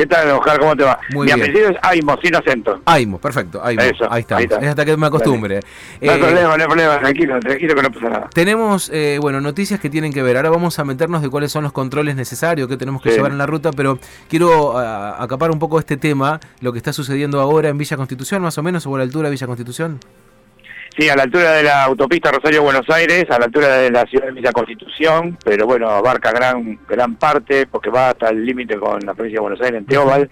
¿Qué tal, Oscar? ¿Cómo te va? Muy Mi bien. apellido es Aimo, sin acento. Aimo, perfecto, Aimo. Eso, ahí está. ahí está. Es hasta que me acostumbre. No hay Eh, problema, no hay problema, tranquilo, tranquilo que no pasa nada. Tenemos, eh, bueno, noticias que tienen que ver. Ahora vamos a meternos de cuáles son los controles necesarios que tenemos que Sí. llevar en la ruta, pero quiero ah, acapar un poco este tema, lo que está sucediendo ahora en Villa Constitución, más o menos, o a la altura de Villa Constitución. Sí, a la altura de la autopista Rosario-Buenos Aires, a la altura de la ciudad de Villa Constitución, pero bueno, abarca gran gran parte porque va hasta el límite con la provincia de Buenos Aires, en Teobal,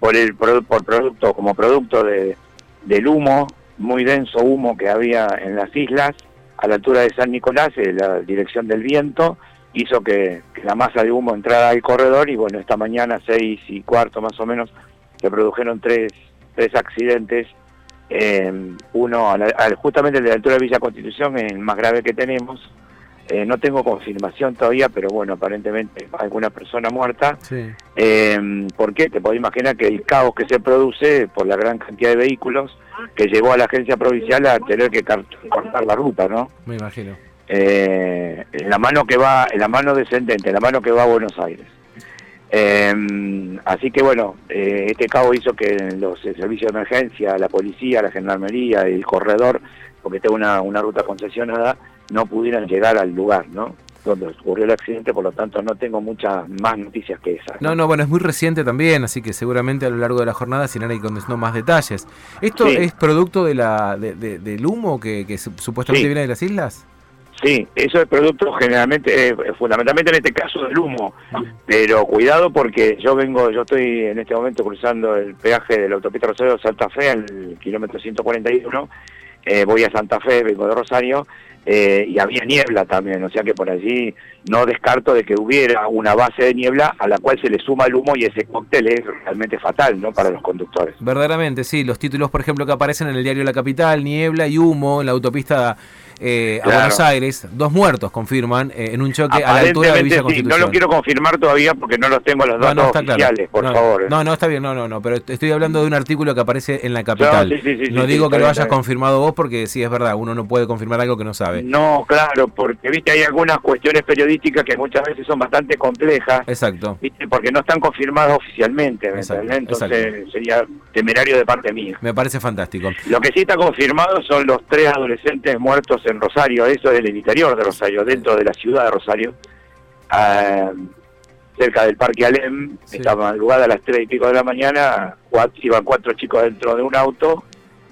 por el por producto como producto de, del humo, muy denso humo que había en las islas, a la altura de San Nicolás, eh, la dirección del viento, hizo que, que la masa de humo entrara al corredor y bueno, esta mañana, seis y cuarto más o menos, se produjeron tres, tres accidentes eh, uno, a la- al- justamente el de la altura de Villa Constitución, es el más grave que tenemos. Eh, no tengo confirmación todavía, pero bueno, aparentemente alguna persona muerta. Sí. Eh, ¿Por qué? Te puedo imaginar que el caos que se produce por la gran cantidad de vehículos que llevó a la agencia provincial a tener que cortar la ruta, ¿no? Me imagino. eh, en la mano que va, en la mano descendente, en la mano que va a Buenos Aires. Eh, así que bueno, eh, este cabo hizo que los servicios de emergencia, la policía, la gendarmería, el corredor, porque tengo una, una ruta concesionada, no pudieran llegar al lugar, ¿no? Donde ocurrió el accidente, por lo tanto no tengo muchas más noticias que esas. No, no, bueno, es muy reciente también, así que seguramente a lo largo de la jornada irán ahí más detalles. ¿Esto Sí. es producto de la, de- de- del humo que, que su- supuestamente Sí. viene de las islas? Sí, eso es producto generalmente, eh, fundamentalmente en este caso del humo, pero cuidado porque yo vengo, yo estoy en este momento cruzando el peaje de la autopista Rosario Santa Fe al kilómetro 141, eh, voy a Santa Fe, vengo de Rosario, eh, y había niebla también, o sea que por allí no descarto de que hubiera una base de niebla a la cual se le suma el humo y ese cóctel es realmente fatal, ¿no? Para los conductores. Verdaderamente, sí. Los títulos, por ejemplo, que aparecen en el diario La Capital, niebla y humo en la autopista eh, a. Buenos Aires. Dos muertos confirman eh, en un choque a la altura de Villa sí, Constitución. no lo quiero confirmar todavía porque no los tengo los datos no, claro. por no, favor. No, no, está bien, no, no, no, pero estoy hablando de un artículo que aparece en La Capital. No, sí, sí, digo que lo hayas confirmado vos porque sí es verdad, uno no puede confirmar algo que no sabe. No, claro, porque viste hay algunas cuestiones periodísticas que muchas veces son bastante complejas, Exacto. viste, porque no están confirmadas oficialmente, ¿me Exacto? Entonces sería temerario de parte mía. Me parece fantástico. Lo que sí está confirmado son los tres adolescentes muertos en Rosario, eso es del interior de Rosario, dentro de la ciudad de Rosario, ah, cerca del Parque Alem, Sí. esta madrugada a las tres y pico de la mañana, iban cuatro chicos dentro de un auto,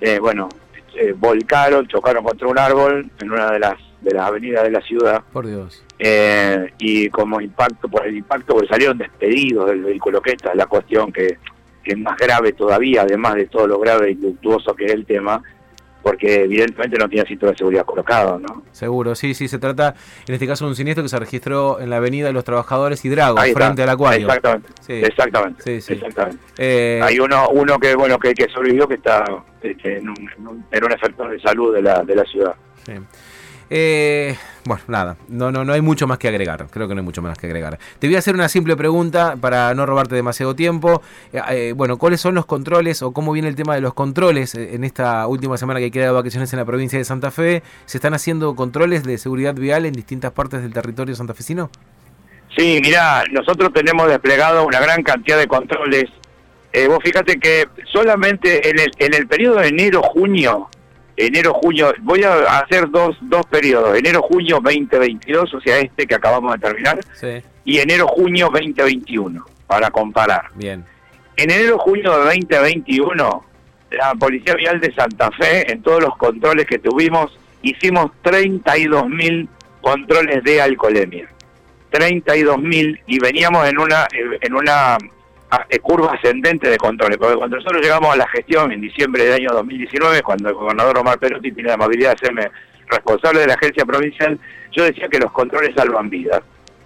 eh, bueno, eh, volcaron, chocaron contra un árbol en una de las, de las avenidas de la ciudad, Por Dios. eh, y como impacto por el impacto pues salieron despedidos del vehículo que esta es la cuestión que, que es más grave todavía además de todo lo grave y luctuoso que es el tema porque evidentemente no tiene cinturón de seguridad colocado no Seguro, sí, sí, se trata en este caso de un siniestro que se registró en la Avenida de los Trabajadores y está. frente al acuario. exactamente Sí. exactamente Sí, sí. exactamente Eh, hay uno uno que bueno que, que sobrevivió que está este, en, un, en un- en un efecto de salud de la de la ciudad sí. Eh, bueno, nada, no, no, no hay mucho más que agregar, creo que no hay mucho más que agregar. Te voy a hacer una simple pregunta para no robarte demasiado tiempo. Eh, eh, bueno, ¿cuáles son los controles o cómo viene el tema de los controles eh, en esta última semana que queda de vacaciones en la provincia de Santa Fe? ¿Se están haciendo controles de seguridad vial en distintas partes del territorio santafesino? Sí, mira, nosotros tenemos desplegado una gran cantidad de controles. Eh, vos fíjate que solamente en el, en el periodo de enero-junio, enero-junio, voy a hacer dos, dos periodos, enero-junio 2022, o sea, este que acabamos de terminar, Sí, y enero-junio 2021, para comparar. bien. En enero-junio de 2021, la Policía Vial de Santa Fe, en todos los controles que tuvimos, hicimos 32.000 controles de alcoholemia. 32.000 y veníamos en una en una curva ascendente de controles, porque cuando nosotros llegamos a la gestión en diciembre del año 2019, cuando el gobernador Omar Perotti tiene la amabilidad de hacerme responsable de la agencia provincial, yo decía que los controles salvan vidas,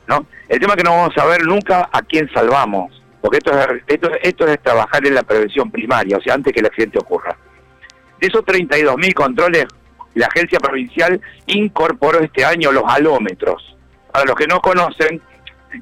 ¿no? El tema es que no vamos a ver nunca a quién salvamos, porque esto es, esto, esto es trabajar en la prevención primaria, o sea, antes que el accidente ocurra. De esos 32.000 controles, la agencia provincial incorporó este año los alómetros. Para los que no conocen,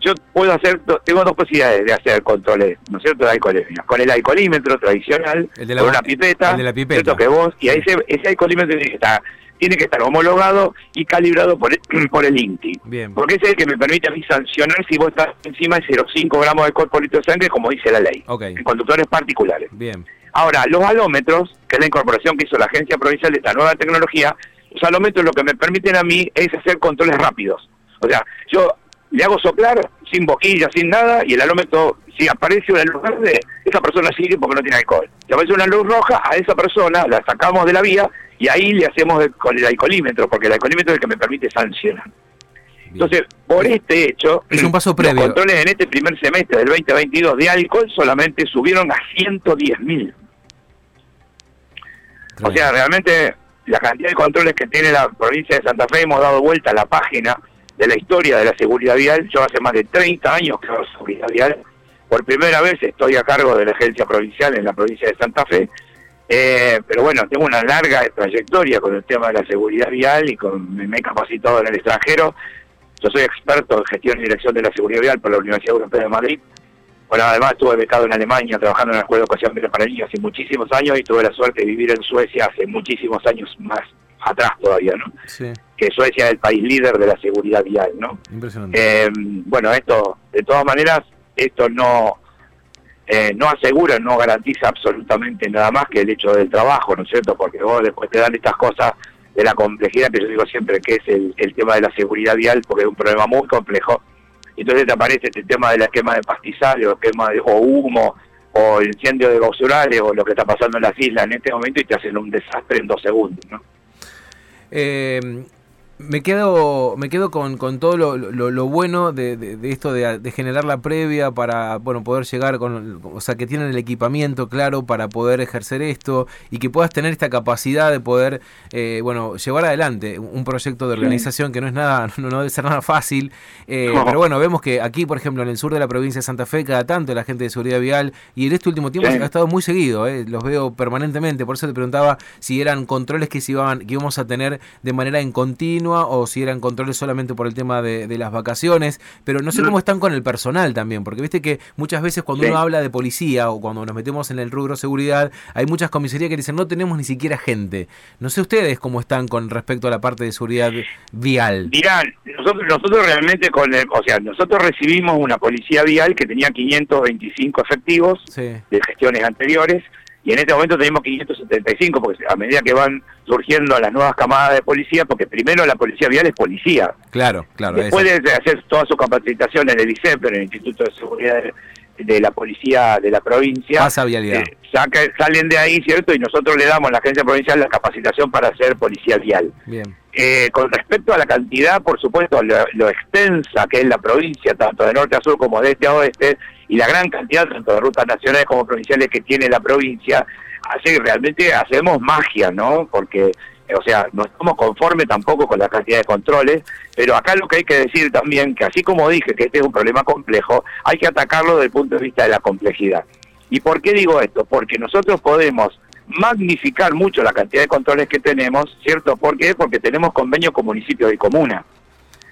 yo puedo hacer, tengo dos posibilidades de hacer controles, ¿no es cierto?, de alcoholemia. Con el alcoholímetro tradicional, El de la- con una pipeta, el de la pipeta. ¿cierto? que vos, y a ese, ese alcoholímetro tiene que estar tiene que estar homologado y calibrado por el, por el INTI. Bien. Porque ese es el que me permite a mí sancionar si vos estás encima de 0,5 gramos de alcohol por litro de sangre, como dice la ley, Ok. en conductores particulares. Bien. Ahora, los alómetros, que es la incorporación que hizo la Agencia Provincial de esta nueva tecnología, los alómetros lo que me permiten a mí es hacer controles rápidos. O sea, yo le hago soplar sin boquilla, sin nada, y el alómetro, si aparece una luz verde, esa persona sigue porque no tiene alcohol. Si aparece una luz roja, a esa persona la sacamos de la vía y ahí le hacemos el- con el alcoholímetro, porque el alcoholímetro es el que me permite sancionar. bien. Entonces, por este hecho, Es un paso previo. los controles en este primer semestre del 2022 de alcohol solamente subieron a 110 mil. O sea, realmente la cantidad de controles que tiene la provincia de Santa Fe, hemos dado vuelta a la página de la historia de la seguridad vial. Yo hace más de 30 años que hago seguridad vial. Por primera vez estoy a cargo de la agencia provincial en la provincia de Santa Fe. Eh, pero bueno, tengo una larga trayectoria con el tema de la seguridad vial y con, me he capacitado en el extranjero. Yo soy experto en gestión y dirección de la seguridad vial por la Universidad Europea de Madrid. Bueno, además estuve becado en Alemania trabajando en la Escuela de Educación para Niños hace muchísimos años y tuve la suerte de vivir en Suecia hace muchísimos años más atrás todavía, ¿no? Sí, Que Suecia es el país líder de la seguridad vial, ¿no? impresionante. Eh, bueno, esto, de todas maneras, esto no eh, no asegura, no garantiza absolutamente nada más que el hecho del trabajo, ¿no es cierto? Porque vos después te dan estas cosas de la complejidad que yo digo siempre que es el, el tema de la seguridad vial, porque es un problema muy complejo. Entonces te aparece este tema de la quema de pastizales, o quema de o humo, o incendio de bausurales, o lo que está pasando en las islas en este momento, y te hacen un desastre en dos segundos, ¿no? Eh, me quedo, me quedo con, con todo lo, lo, lo bueno de, de- de esto de, de generar la previa para bueno poder llegar con, o sea, que tienen el equipamiento claro para poder ejercer esto y que puedas tener esta capacidad de poder eh, bueno llevar adelante un proyecto de organización que no es nada, no, no debe ser nada fácil, eh, No. pero bueno, vemos que aquí, por ejemplo, en el sur de la provincia de Santa Fe, cada tanto la gente de seguridad vial y en este último tiempo Sí. ha estado muy seguido, eh, los veo permanentemente, por eso te preguntaba si eran controles que se iban, que íbamos a tener de manera en continua o si eran controles solamente por el tema de, de las vacaciones, pero no sé cómo están con el personal también, porque viste que muchas veces cuando Sí. uno habla de policía o cuando nos metemos en el rubro seguridad, hay muchas comisarías que dicen no tenemos ni siquiera gente. No sé ustedes cómo están con respecto a la parte de seguridad vial. Dirán, nosotros, nosotros realmente con el, o sea, nosotros recibimos una policía vial que tenía 525 efectivos Sí, de gestiones anteriores y en este momento tenemos 575 porque a medida que van surgiendo las nuevas camadas de policía, porque primero la policía vial es policía, claro, claro. después eso. de hacer toda su capacitación en el ICEP, en el Instituto de Seguridad de, de la Policía de la provincia, Pasa vialidad. eh, saca- salen de ahí, ¿cierto? Y nosotros le damos a la agencia provincial la capacitación para ser policía vial. Bien. Eh, con respecto a la cantidad, por supuesto, lo, lo extensa que es la provincia, tanto de norte a sur como de este a oeste, y la gran cantidad, tanto de rutas nacionales como provinciales que tiene la provincia, hace que realmente hacemos magia, ¿no? Porque, eh, o sea, no estamos conformes tampoco con la cantidad de controles, pero acá lo que hay que decir también, que así como dije que este es un problema complejo, hay que atacarlo desde el punto de vista de la complejidad. ¿Y por qué digo esto? Porque nosotros podemos magnificar mucho la cantidad de controles que tenemos, ¿cierto? ¿Por qué? Porque tenemos convenios con municipios y comunas.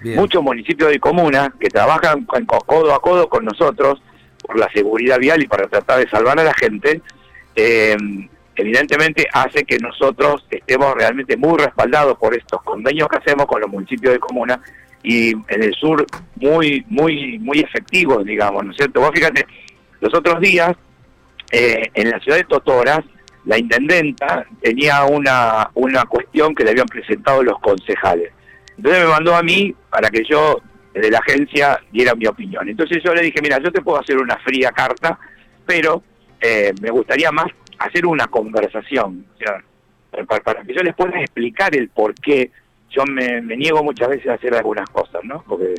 Bien. Muchos municipios y comunas que trabajan codo a codo con nosotros por la seguridad vial y para tratar de salvar a la gente, eh, evidentemente hace que nosotros estemos realmente muy respaldados por estos convenios que hacemos con los municipios de comunas y en el sur muy muy muy efectivos, digamos, ¿no es cierto? Vos fíjate, los otros días eh, en la ciudad de Totoras, la intendenta tenía una, una cuestión que le habían presentado los concejales. Entonces me mandó a mí para que yo, desde la agencia, diera mi opinión. Entonces yo le dije, mira, yo te puedo hacer una fría carta, pero eh, me gustaría más hacer una conversación, o sea, para, para que yo les pueda explicar el por qué yo me, me niego muchas veces a hacer algunas cosas, ¿no? Porque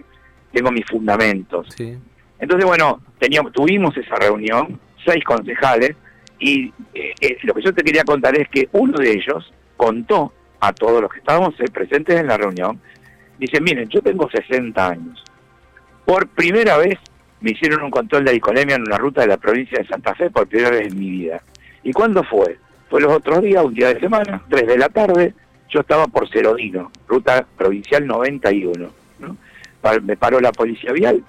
tengo mis fundamentos. Sí. Entonces, bueno, teníamos, tuvimos esa reunión, seis concejales, y eh, eh, lo que yo te quería contar es que uno de ellos contó a todos los que estábamos presentes en la reunión, dice, miren, yo tengo 60 años. Por primera vez me hicieron un control de alcoholemia en una ruta de la provincia de Santa Fe, por primera vez en mi vida. ¿Y cuándo fue? Fue los otros días, un día de semana, 3 de la tarde, yo estaba por Cerodino, ruta provincial 91. ¿no? Me paró la policía vial,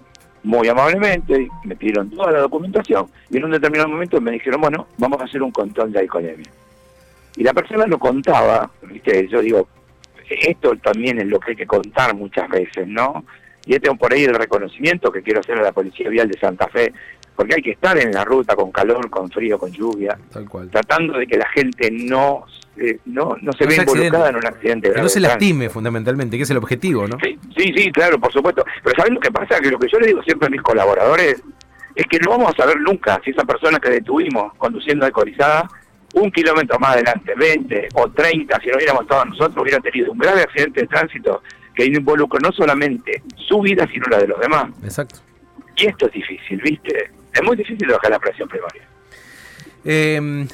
muy amablemente, me pidieron toda la documentación y en un determinado momento me dijeron, bueno, vamos a hacer un control de alcoholemia. Y la persona lo contaba, ¿viste? yo digo, esto también es lo que hay que contar muchas veces, ¿no? Y este es por ahí el reconocimiento que quiero hacer a la Policía Vial de Santa Fe, porque hay que estar en la ruta con calor, con frío, con lluvia, tratando de que la gente no no, no se ve involucrada en un accidente. Que no se lastime fundamentalmente, que es el objetivo, ¿no? Sí, sí, claro, por supuesto. Pero ¿saben lo que pasa? Que lo que yo le digo siempre a mis colaboradores es que no vamos a saber nunca si esa persona que detuvimos conduciendo alcoholizada un kilómetro más adelante, 20 o 30, si no hubiéramos estado nosotros, hubiera tenido un grave accidente de tránsito que involucra no solamente su vida, sino la de los demás. Exacto. Y esto es difícil, ¿viste? Es muy difícil bajar la presión primaria. Eh,